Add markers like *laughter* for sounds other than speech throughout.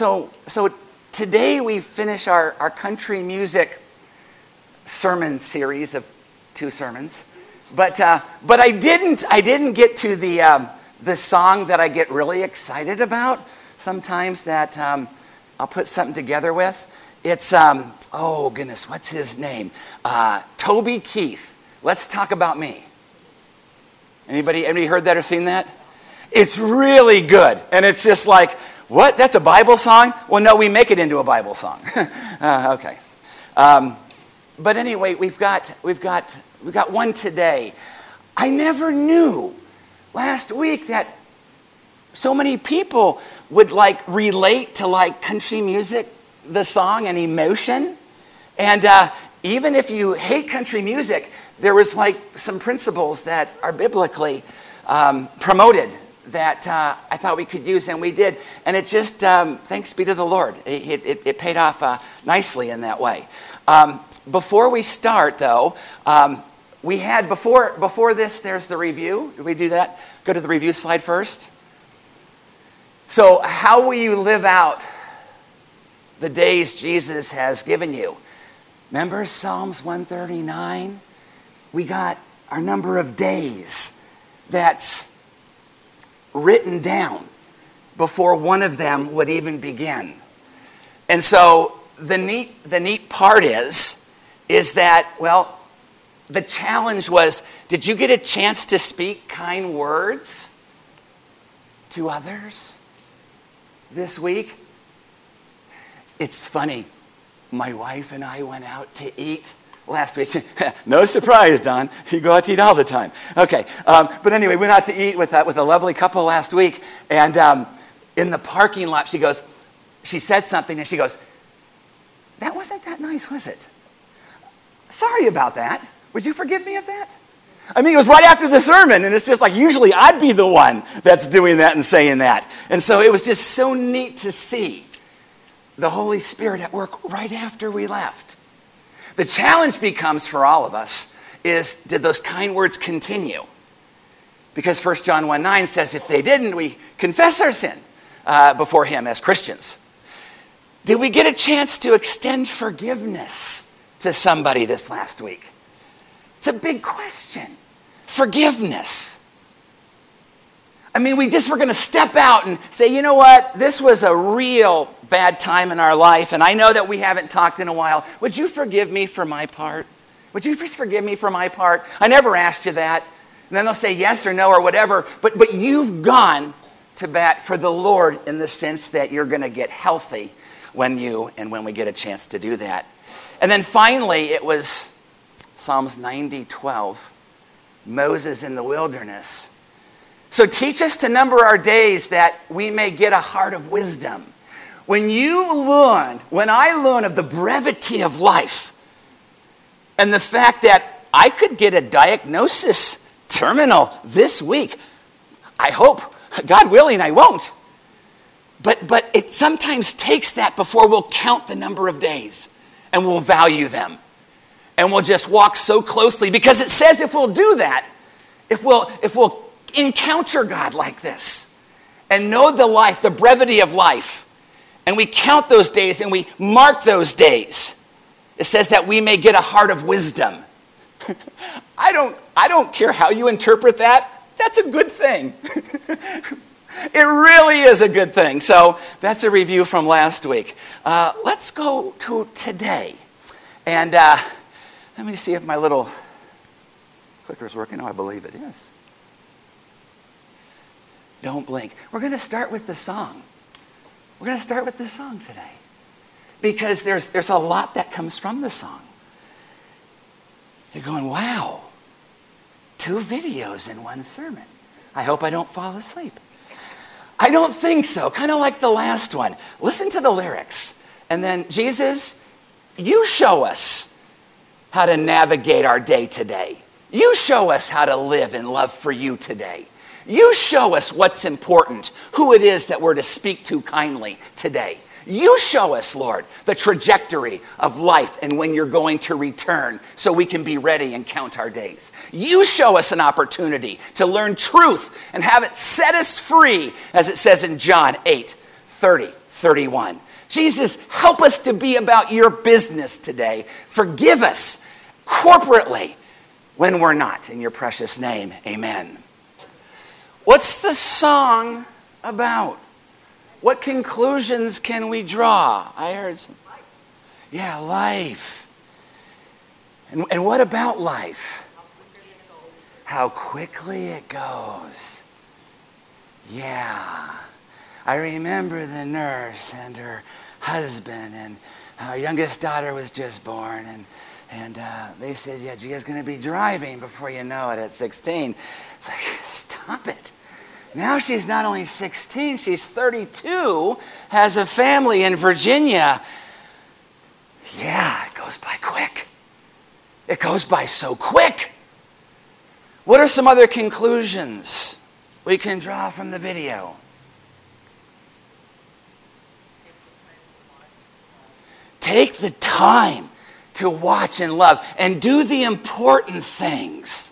so, so today we finish our, our country music sermon series of two sermons. But, uh, but I, didn't, I didn't get to the, um, the song that I get really excited about sometimes that um, I'll put something together with. It's, um, oh goodness, what's his name? Uh, Toby Keith. Let's talk about me. Anybody, anybody heard that or seen that? It's really good. And it's just like, what? That's a Bible song? Well, no, we make it into a Bible song. *laughs* uh, okay. Um, but anyway, we've got, we've, got, we've got one today. I never knew last week that so many people would like relate to like country music, the song and emotion. And uh, even if you hate country music, there was like some principles that are biblically um, promoted that uh, I thought we could use, and we did. And it just, um, thanks be to the Lord, it, it, it paid off uh, nicely in that way. Um, before we start, though, um, we had before before this. There's the review. Did we do that? Go to the review slide first. So, how will you live out the days Jesus has given you? Remember Psalms 139? We got our number of days that's written down before one of them would even begin. And so the neat, the neat part is, is that, well, the challenge was did you get a chance to speak kind words to others this week? It's funny. My wife and I went out to eat last week. *laughs* no surprise, Don. You go out to eat all the time. Okay. Um, but anyway, we went out to eat with, uh, with a lovely couple last week. And um, in the parking lot, she goes, she said something and she goes, That wasn't that nice, was it? Sorry about that. Would you forgive me of that? I mean, it was right after the sermon, and it's just like usually I'd be the one that's doing that and saying that. And so it was just so neat to see the Holy Spirit at work right after we left. The challenge becomes for all of us is did those kind words continue? Because 1 John 1 9 says if they didn't, we confess our sin uh, before Him as Christians. Did we get a chance to extend forgiveness to somebody this last week? It's a big question. Forgiveness. I mean, we just were going to step out and say, you know what? This was a real bad time in our life, and I know that we haven't talked in a while. Would you forgive me for my part? Would you just forgive me for my part? I never asked you that. And then they'll say yes or no or whatever, but, but you've gone to bat for the Lord in the sense that you're going to get healthy when you and when we get a chance to do that. And then finally, it was Psalms 90 12, Moses in the wilderness. So teach us to number our days that we may get a heart of wisdom. When you learn, when I learn of the brevity of life and the fact that I could get a diagnosis terminal this week, I hope, God willing, I won't. But, but it sometimes takes that before we'll count the number of days and we'll value them and we'll just walk so closely because it says if we'll do that, if we'll, if we'll encounter God like this and know the life, the brevity of life, and we count those days and we mark those days, it says that we may get a heart of wisdom. *laughs* I, don't, I don't care how you interpret that, that's a good thing. *laughs* it really is a good thing. So that's a review from last week. Uh, let's go to today. And uh, let me see if my little clicker is working. Oh, I believe it is. Don't blink. We're going to start with the song. We're going to start with the song today because there's, there's a lot that comes from the song. You're going, wow, two videos in one sermon. I hope I don't fall asleep. I don't think so. Kind of like the last one. Listen to the lyrics. And then, Jesus, you show us how to navigate our day today. You show us how to live in love for you today. You show us what's important, who it is that we're to speak to kindly today. You show us, Lord, the trajectory of life and when you're going to return so we can be ready and count our days. You show us an opportunity to learn truth and have it set us free, as it says in John 8 30 31. Jesus, help us to be about your business today. Forgive us corporately when we're not. In your precious name, amen. What's the song about? What conclusions can we draw? I heard some. Yeah, life. And, and what about life? How quickly it goes. Yeah. I remember the nurse and her husband, and our youngest daughter was just born, and, and uh, they said, Yeah, Gia's going to be driving before you know it at 16. It's like, *laughs* stop it. Now she's not only 16, she's 32, has a family in Virginia. Yeah, it goes by quick. It goes by so quick. What are some other conclusions we can draw from the video? Take the time to watch and love and do the important things.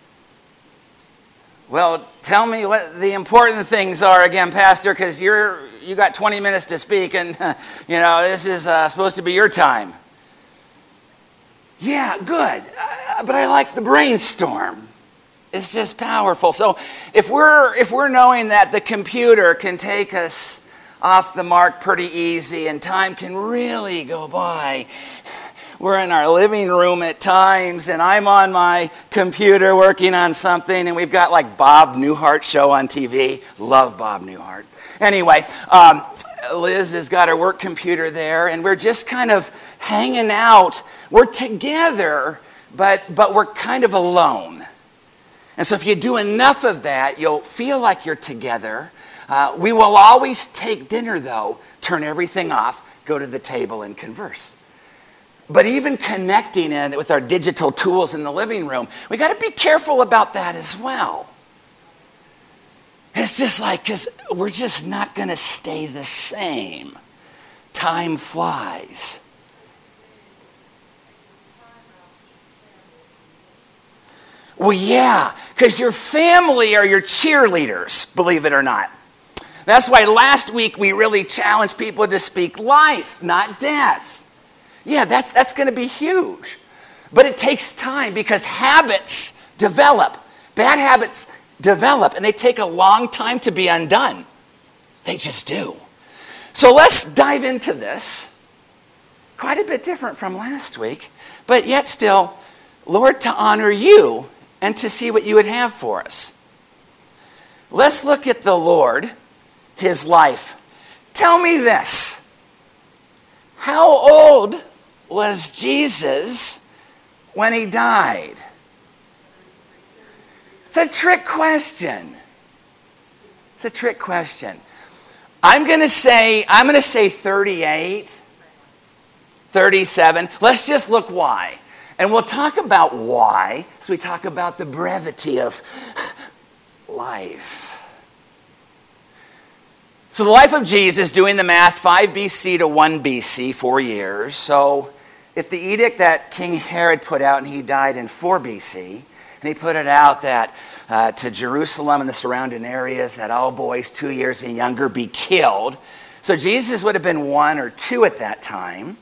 Well, tell me what the important things are again, Pastor, because you're you got 20 minutes to speak, and *laughs* you know this is uh, supposed to be your time. Yeah, good, uh, but I like the brainstorm. It's just powerful. So if we're if we're knowing that the computer can take us off the mark pretty easy and time can really go by. We're in our living room at times, and I'm on my computer working on something, and we've got like Bob Newhart show on TV. Love Bob Newhart. Anyway, um, Liz has got her work computer there, and we're just kind of hanging out. We're together, but, but we're kind of alone. And so, if you do enough of that, you'll feel like you're together, uh, we will always take dinner, though, turn everything off, go to the table, and converse. But even connecting in with our digital tools in the living room, we got to be careful about that as well. It's just like, because we're just not going to stay the same. Time flies. Well, yeah, because your family are your cheerleaders, believe it or not. That's why last week we really challenged people to speak life, not death. Yeah, that's, that's going to be huge. But it takes time because habits develop. Bad habits develop, and they take a long time to be undone. They just do. So let's dive into this. Quite a bit different from last week, but yet still, Lord, to honor you and to see what you would have for us. Let's look at the Lord his life. Tell me this How old was Jesus when he died? It's a trick question. It's a trick question. I'm going to say I'm going to say 38 37. Let's just look why. And we'll talk about why so we talk about the brevity of life. So, the life of Jesus, doing the math, 5 BC to 1 BC, four years. So, if the edict that King Herod put out, and he died in 4 BC, and he put it out that uh, to Jerusalem and the surrounding areas that all boys two years and younger be killed. So, Jesus would have been one or two at that time.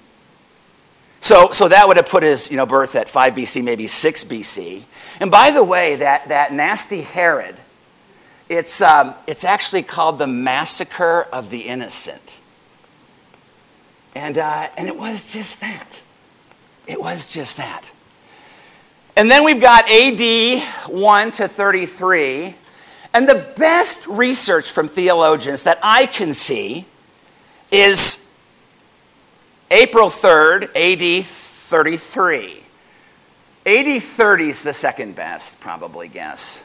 So, so that would have put his you know, birth at 5 BC, maybe 6 BC. And by the way, that, that nasty Herod, it's, um, it's actually called the Massacre of the Innocent. And, uh, and it was just that. It was just that. And then we've got AD 1 to 33. And the best research from theologians that I can see is April 3rd, AD 33. AD 30 is the second best, probably guess.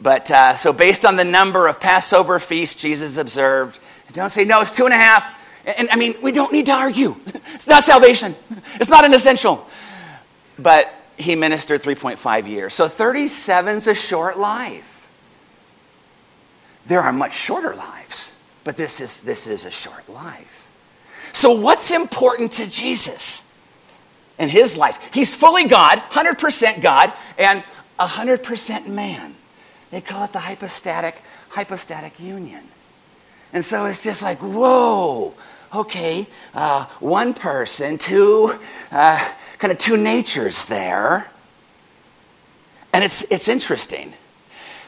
But uh, so, based on the number of Passover feasts Jesus observed, don't say, no, it's two and a half. And, I mean, we don't need to argue. *laughs* It's not salvation, it's not an essential. But he ministered 3.5 years. So, 37 is a short life. There are much shorter lives, but this is, this is a short life. So, what's important to Jesus in his life? He's fully God, 100% God, and 100% man. They call it the hypostatic, hypostatic union. And so it's just like, whoa, okay, uh, one person, two, uh, kind of two natures there. And it's, it's interesting.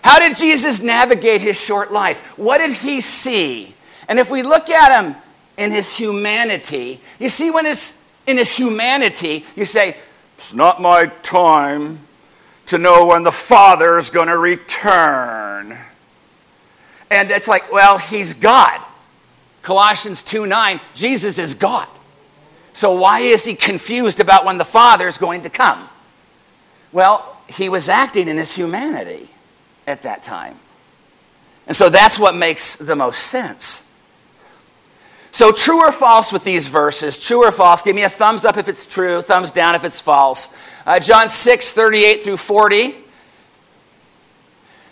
How did Jesus navigate his short life? What did he see? And if we look at him in his humanity, you see, when it's in his humanity, you say, It's not my time to know when the Father is going to return. And it's like, well, he's God. Colossians 2 9, Jesus is God. So why is he confused about when the Father is going to come? Well, he was acting in his humanity at that time. And so that's what makes the most sense. So, true or false with these verses? True or false? Give me a thumbs up if it's true, thumbs down if it's false. Uh, John 6, 38 through 40.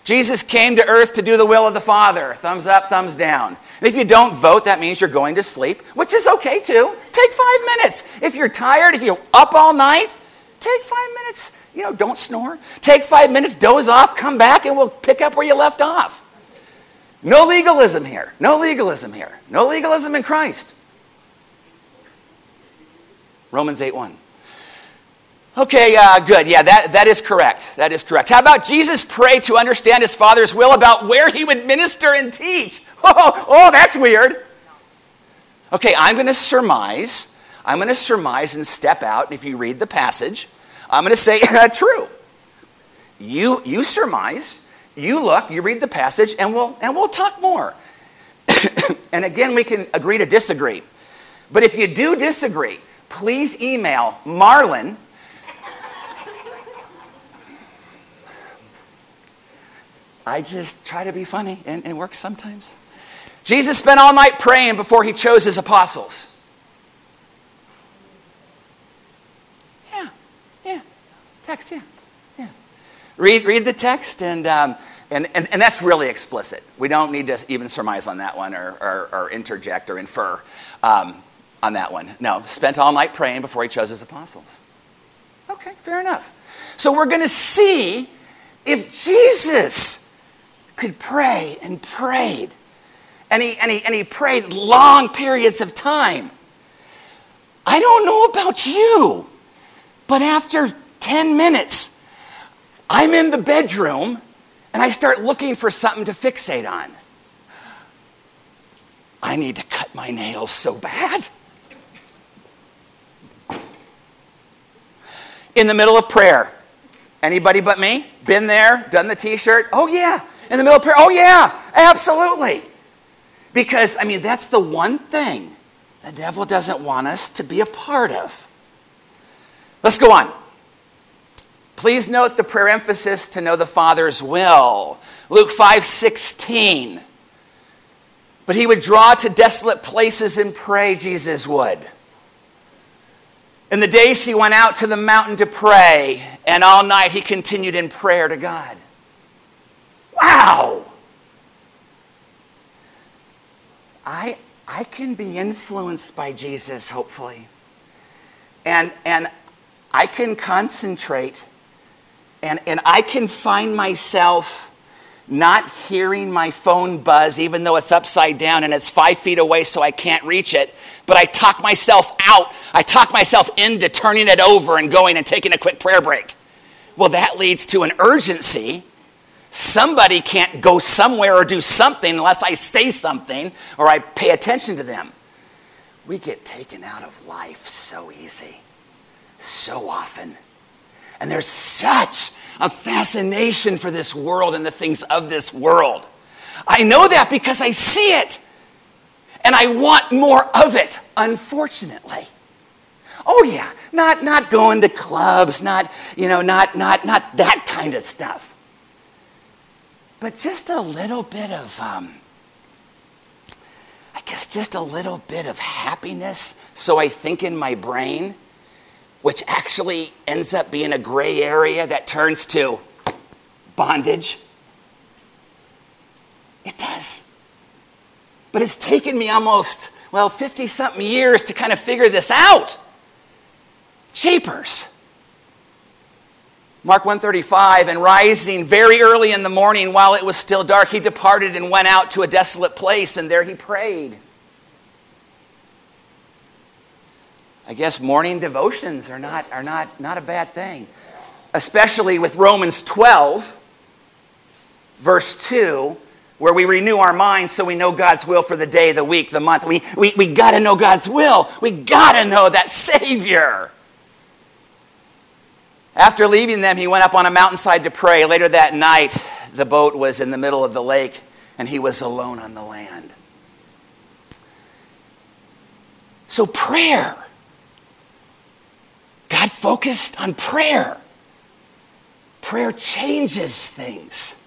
Jesus came to earth to do the will of the Father. Thumbs up, thumbs down. And if you don't vote, that means you're going to sleep, which is okay too. Take five minutes. If you're tired, if you're up all night, take five minutes. You know, don't snore. Take five minutes, doze off, come back, and we'll pick up where you left off. No legalism here. No legalism here. No legalism in Christ. Romans 8 1. Okay, uh, good. Yeah, that, that is correct. That is correct. How about Jesus prayed to understand his Father's will about where he would minister and teach? *laughs* Oh, oh that's weird. Okay, I'm going to surmise. I'm going to surmise and step out. If you read the passage, I'm going to say, *laughs* true. You, you surmise, you look, you read the passage, and we'll, and we'll talk more. *coughs* and again, we can agree to disagree. But if you do disagree, please email Marlon. I just try to be funny, and it works sometimes. Jesus spent all night praying before he chose his apostles. Yeah, yeah. Text, yeah. Read, read the text, and, um, and, and, and, that's really explicit. We don't need to even surmise on that one or, or, or interject or infer um, on that one. No, spent all night praying before he chose his apostles. Okay, fair enough. So we're going to see if Jesus could pray and prayed, and he, and, he, and he prayed long periods of time. I don't know about you, but after 10 minutes, I'm in the bedroom and I start looking for something to fixate on. I need to cut my nails so bad. In the middle of prayer. Anybody but me? Been there? Done the t shirt? Oh, yeah. In the middle of prayer? Oh, yeah. Absolutely. Because, I mean, that's the one thing the devil doesn't want us to be a part of. Let's go on. Please note the prayer emphasis to know the Father's will. Luke 5 16. But he would draw to desolate places and pray, Jesus would. In the days he went out to the mountain to pray, and all night he continued in prayer to God. Wow! I, I can be influenced by Jesus, hopefully. And, and I can concentrate and, and I can find myself not hearing my phone buzz, even though it's upside down and it's five feet away, so I can't reach it. But I talk myself out, I talk myself into turning it over and going and taking a quick prayer break. Well, that leads to an urgency. Somebody can't go somewhere or do something unless I say something or I pay attention to them. We get taken out of life so easy, so often. And there's such a fascination for this world and the things of this world. I know that because I see it. And I want more of it, unfortunately. Oh yeah, not not going to clubs, not, you know, not not not that kind of stuff. But just a little bit of um, I guess just a little bit of happiness, so I think in my brain which actually ends up being a gray area that turns to bondage. It does. But it's taken me almost, well, 50 something years to kind of figure this out. Jeepers. Mark 135, and rising very early in the morning while it was still dark, he departed and went out to a desolate place, and there he prayed. I guess morning devotions are not, are not, not a bad thing, especially with Romans 12, verse 2, where we renew our minds so we know God's will for the day, the week, the month. We, we, we got to know God's will. We got to know that Savior. After leaving them, he went up on a mountainside to pray. Later that night, the boat was in the middle of the lake, and he was alone on the land. So, prayer. God focused on prayer. Prayer changes things.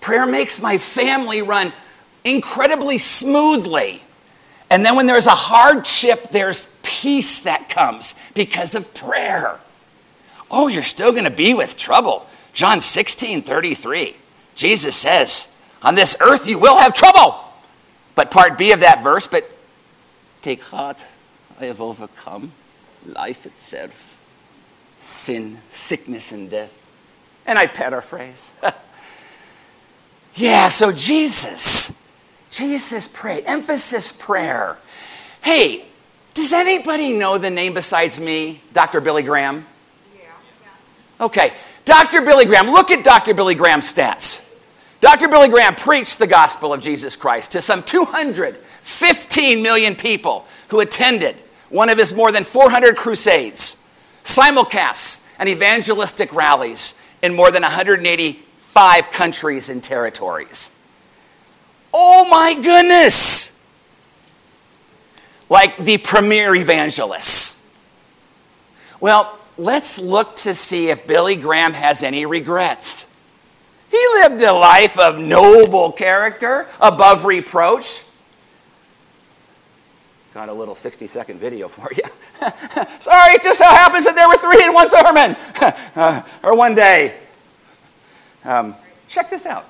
Prayer makes my family run incredibly smoothly. And then when there's a hardship, there's peace that comes because of prayer. Oh, you're still going to be with trouble. John 16, 33. Jesus says, On this earth you will have trouble. But part B of that verse, but take heart, I have overcome life itself, sin, sickness, and death. And I paraphrase. *laughs* yeah, so Jesus, Jesus prayed, emphasis prayer. Hey, does anybody know the name besides me, Dr. Billy Graham? Okay, Dr. Billy Graham, look at Dr. Billy Graham's stats. Dr. Billy Graham preached the gospel of Jesus Christ to some 215 million people who attended one of his more than 400 crusades, simulcasts, and evangelistic rallies in more than 185 countries and territories. Oh my goodness! Like the premier evangelist. Well, let's look to see if Billy Graham has any regrets. He lived a life of noble character, above reproach. Got a little 60 second video for you. *laughs* Sorry, it just so happens that there were three in one sermon *laughs* uh, or one day. Um, check this out.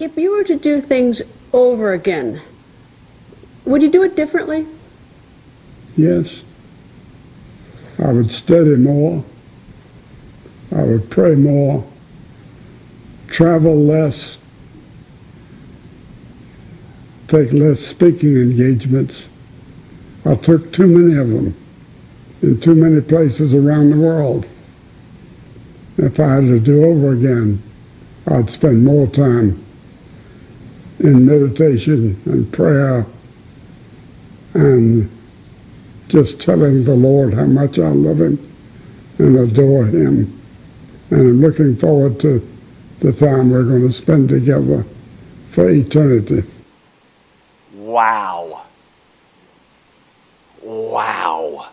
If you were to do things over again, would you do it differently? Yes. I would study more. I would pray more. Travel less. Take less speaking engagements. I took too many of them in too many places around the world. If I had to do over again, I'd spend more time in meditation and prayer and just telling the Lord how much I love Him and adore Him. And I'm looking forward to the time we're going to spend together for eternity. Wow. Wow.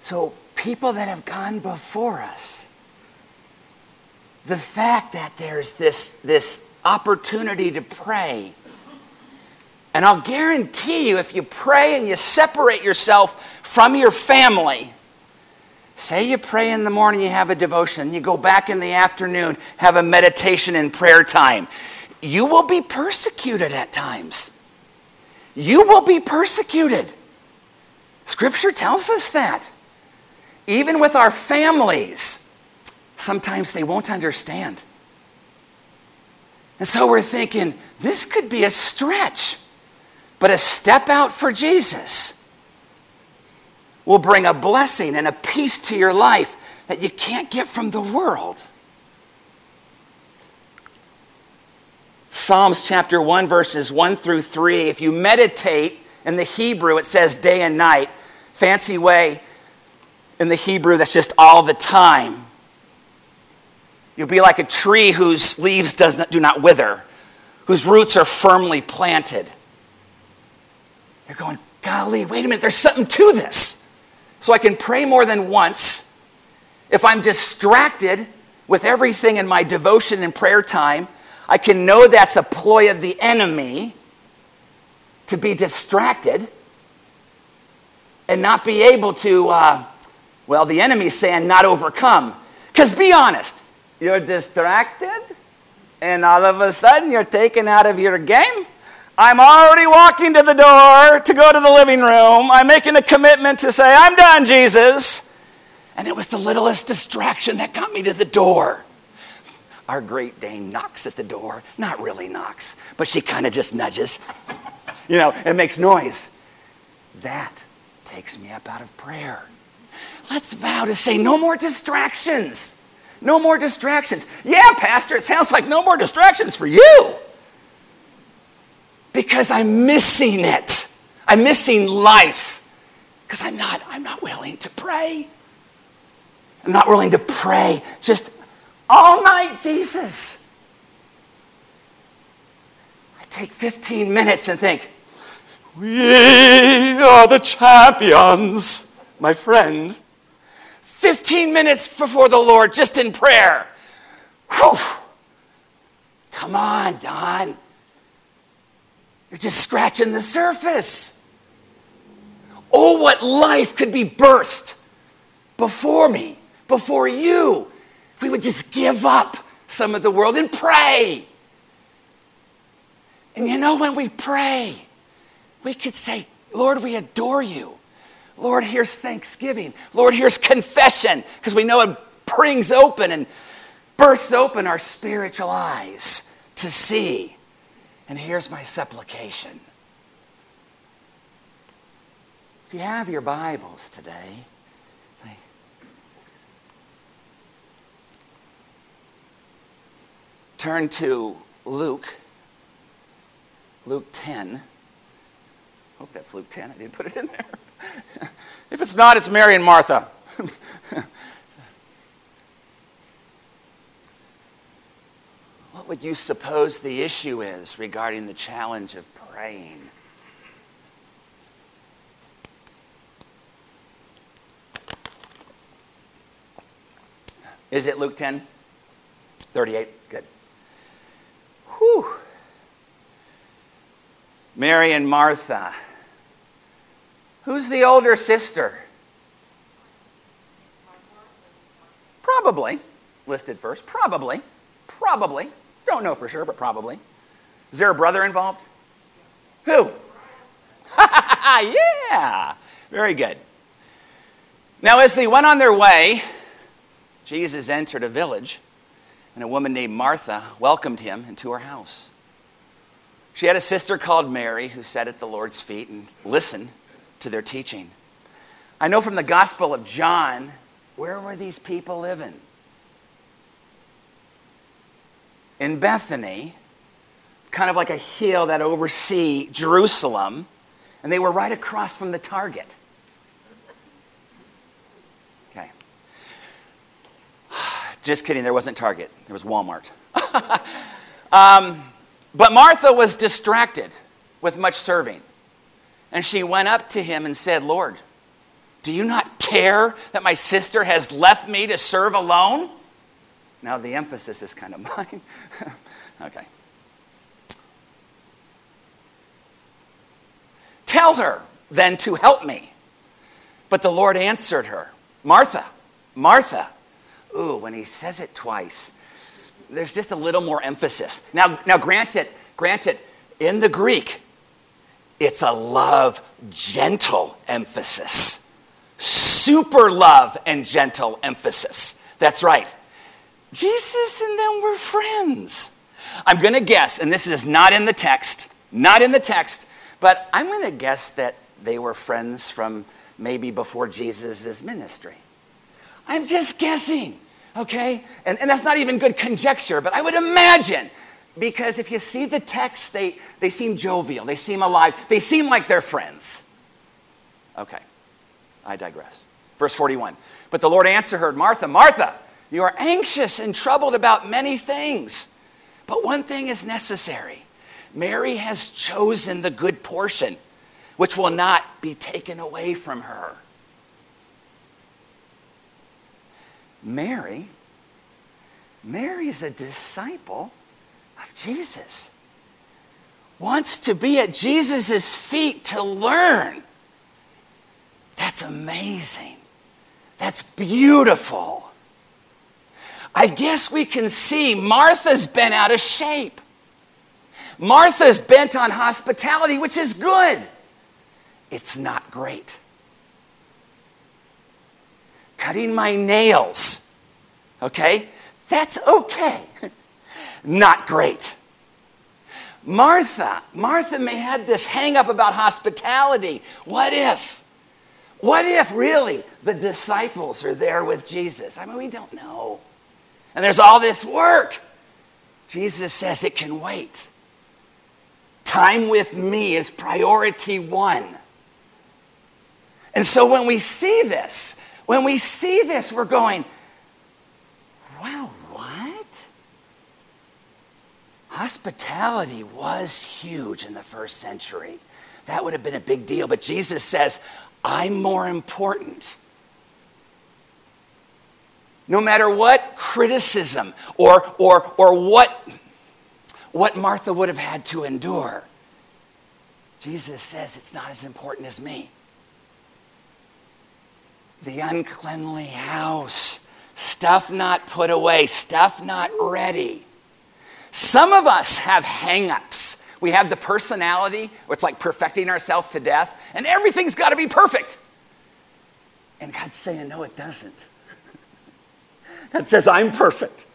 So, people that have gone before us the fact that there's this, this opportunity to pray. And I'll guarantee you, if you pray and you separate yourself from your family, say you pray in the morning, you have a devotion, you go back in the afternoon, have a meditation and prayer time, you will be persecuted at times. You will be persecuted. Scripture tells us that. Even with our families sometimes they won't understand. And so we're thinking, this could be a stretch, but a step out for Jesus will bring a blessing and a peace to your life that you can't get from the world. Psalms chapter 1, verses 1 through 3. If you meditate in the Hebrew, it says day and night. Fancy way in the Hebrew, that's just all the time. You'll be like a tree whose leaves does not, do not wither, whose roots are firmly planted. You're going, golly, wait a minute, there's something to this. So I can pray more than once. If I'm distracted with everything in my devotion and prayer time, I can know that's a ploy of the enemy to be distracted and not be able to, uh, well, the enemy's saying not overcome. Because be honest, you're distracted and all of a sudden you're taken out of your game. I'm already walking to the door to go to the living room. I'm making a commitment to say, I'm done, Jesus. And it was the littlest distraction that got me to the door. Our Great Dane knocks at the door. Not really knocks, but she kind of just nudges, you know, and makes noise. That takes me up out of prayer. Let's vow to say no more distractions. No more distractions. Yeah, Pastor, it sounds like no more distractions for you. Because I'm missing it. I'm missing life. Because I'm not, I'm not willing to pray. I'm not willing to pray just all night, Jesus. I take 15 minutes and think, we are the champions, my friend. 15 minutes before the Lord just in prayer. Whew. Come on, Don. You're just scratching the surface. Oh, what life could be birthed before me, before you, if we would just give up some of the world and pray. And you know, when we pray, we could say, Lord, we adore you. Lord, here's thanksgiving. Lord, here's confession, because we know it brings open and bursts open our spiritual eyes to see. And here's my supplication. If you have your Bibles today, say, turn to Luke, Luke 10. Hope that's Luke 10. I didn't put it in there if it's not, it's Mary and Martha. what would you suppose the issue is regarding the challenge of praying? Is it Luke 10? 38? Good. Whew. Mary and Martha. Who's the older sister? Probably. Listed first. Probably. Probably. Don't know for sure, but probably. Is there a brother involved? Who? *laughs* yeah. Very good. Now, as they went on their way, Jesus entered a village, and a woman named Martha welcomed him into her house. She had a sister called Mary who sat at the Lord's feet and listened to their teaching. I know from the Gospel of John, where were these people living? In Bethany, kind of like a hill that oversee Jerusalem, and they were right across from the Target. Okay. *sighs* Just kidding, there wasn't Target, there was Walmart. *laughs* um, but Martha was distracted with much serving. And she went up to him and said, Lord, do you not care that my sister has left me to serve alone? Now, the emphasis is kind of *laughs* mine. okay. Tell her then to help me. But the Lord answered her, Martha, Martha. Ooh, when he says it twice, there's just a little more emphasis. Now, now granted, granted, in the Greek, it's a love, gentle emphasis. Super love and gentle emphasis. That's right. Jesus and them were friends. I'm going to guess, and this is not in the text, not in the text, but I'm going to guess that they were friends from maybe before Jesus' ministry. I'm just guessing, okay? And, and that's not even good conjecture, but I would imagine because if you see the text, they, they seem jovial, they seem alive, they seem like they're friends. Okay, I digress. Verse 41 But the Lord answered her, Martha, Martha, you are anxious and troubled about many things, but one thing is necessary. Mary has chosen the good portion, which will not be taken away from her. Mary, Mary is a disciple of Jesus. wants to be at Jesus' feet to learn. That's amazing. That's beautiful. I guess we can see Martha's been out of shape. Martha's bent on hospitality, which is good. It's not great. Cutting my nails, okay? That's okay. *laughs* not great. Martha, Martha may had this hang up about hospitality. What if? What if really the disciples are there with Jesus? I mean, we don't know. And there's all this work. Jesus says it can wait. Time with me is priority one. And so when we see this, when we see this, we're going, wow? Hospitality was huge in the first century. That would have been a big deal. But Jesus says, I'm more important. No matter what criticism or, or, or what what Martha would have had to endure. Jesus says it's not as important as me. The uncleanly house, stuff not put away, stuff not ready. Some of us have hangups. We have the personality it's like perfecting ourselves to death, and everything's got to be perfect. And God's saying, no, it doesn't. God says, I'm perfect.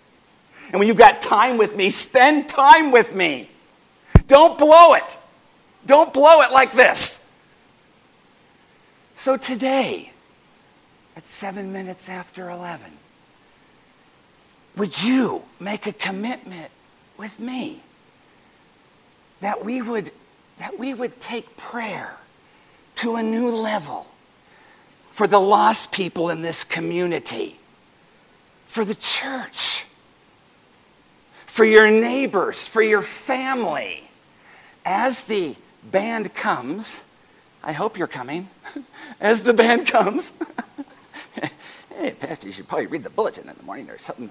And when you've got time with me, spend time with me. Don't blow it. Don't blow it like this. So today, at seven minutes after 11, would you make a commitment with me that we would, that we would take prayer to a new level for the lost people in this community, for the church? for your neighbors, for your family. As the band comes, I hope you're coming. *laughs* As the band comes, *laughs* hey, Pastor, you should probably read the bulletin in the morning or something.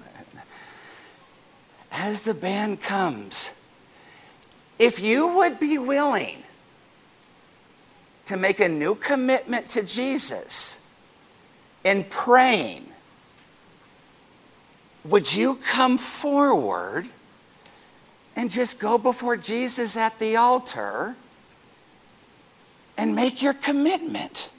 As the band comes, if you would be willing to make a new commitment to Jesus in praying, would you come forward and just go before Jesus at the altar and make your commitment.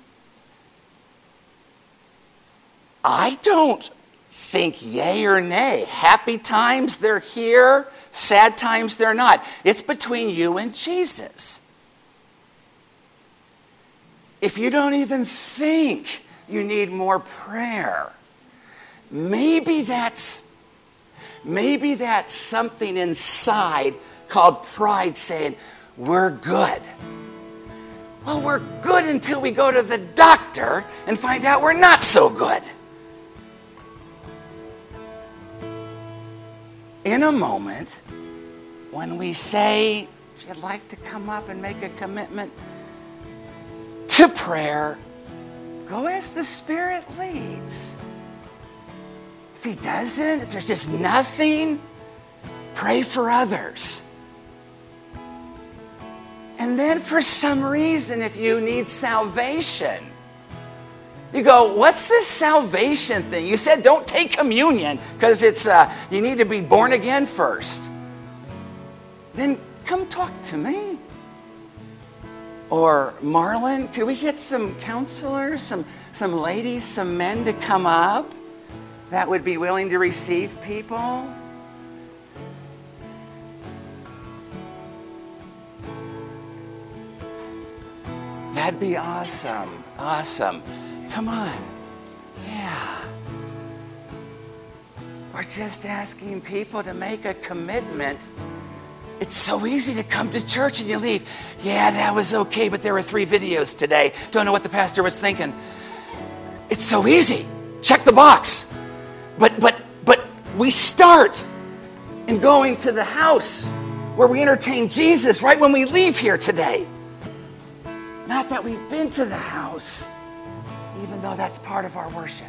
I don't think yay or nay. Happy times, they're here. Sad times, they're not. It's between you and Jesus. If you don't even think you need more prayer, maybe that's Maybe that's something inside called pride saying, We're good. Well, we're good until we go to the doctor and find out we're not so good. In a moment, when we say, if you'd like to come up and make a commitment to prayer, go as the Spirit leads. If he doesn't, if there's just nothing, pray for others. And then, for some reason, if you need salvation, you go, what's this salvation thing? You said don't take communion because it's uh, you need to be born again first. Then come talk to me. Or Marlon, could we get some counselors, some some ladies, some men to come up? that would be willing to receive people? That'd be awesome. Awesome. Come on. Yeah. We're just asking people to make a commitment. It's so easy to come to church and you leave. Yeah, that was okay, but there were three videos today. Don't know what the pastor was thinking. It's so easy. Check the box. But, but, but we start in going to the house where we entertain Jesus right when we leave here today. Not that we've been to the house, though that's part of our worship.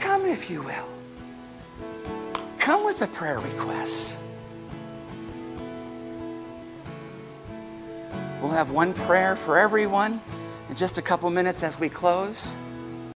Come, if you will. Come with a prayer request. We'll have one prayer for everyone in just a couple minutes as we close.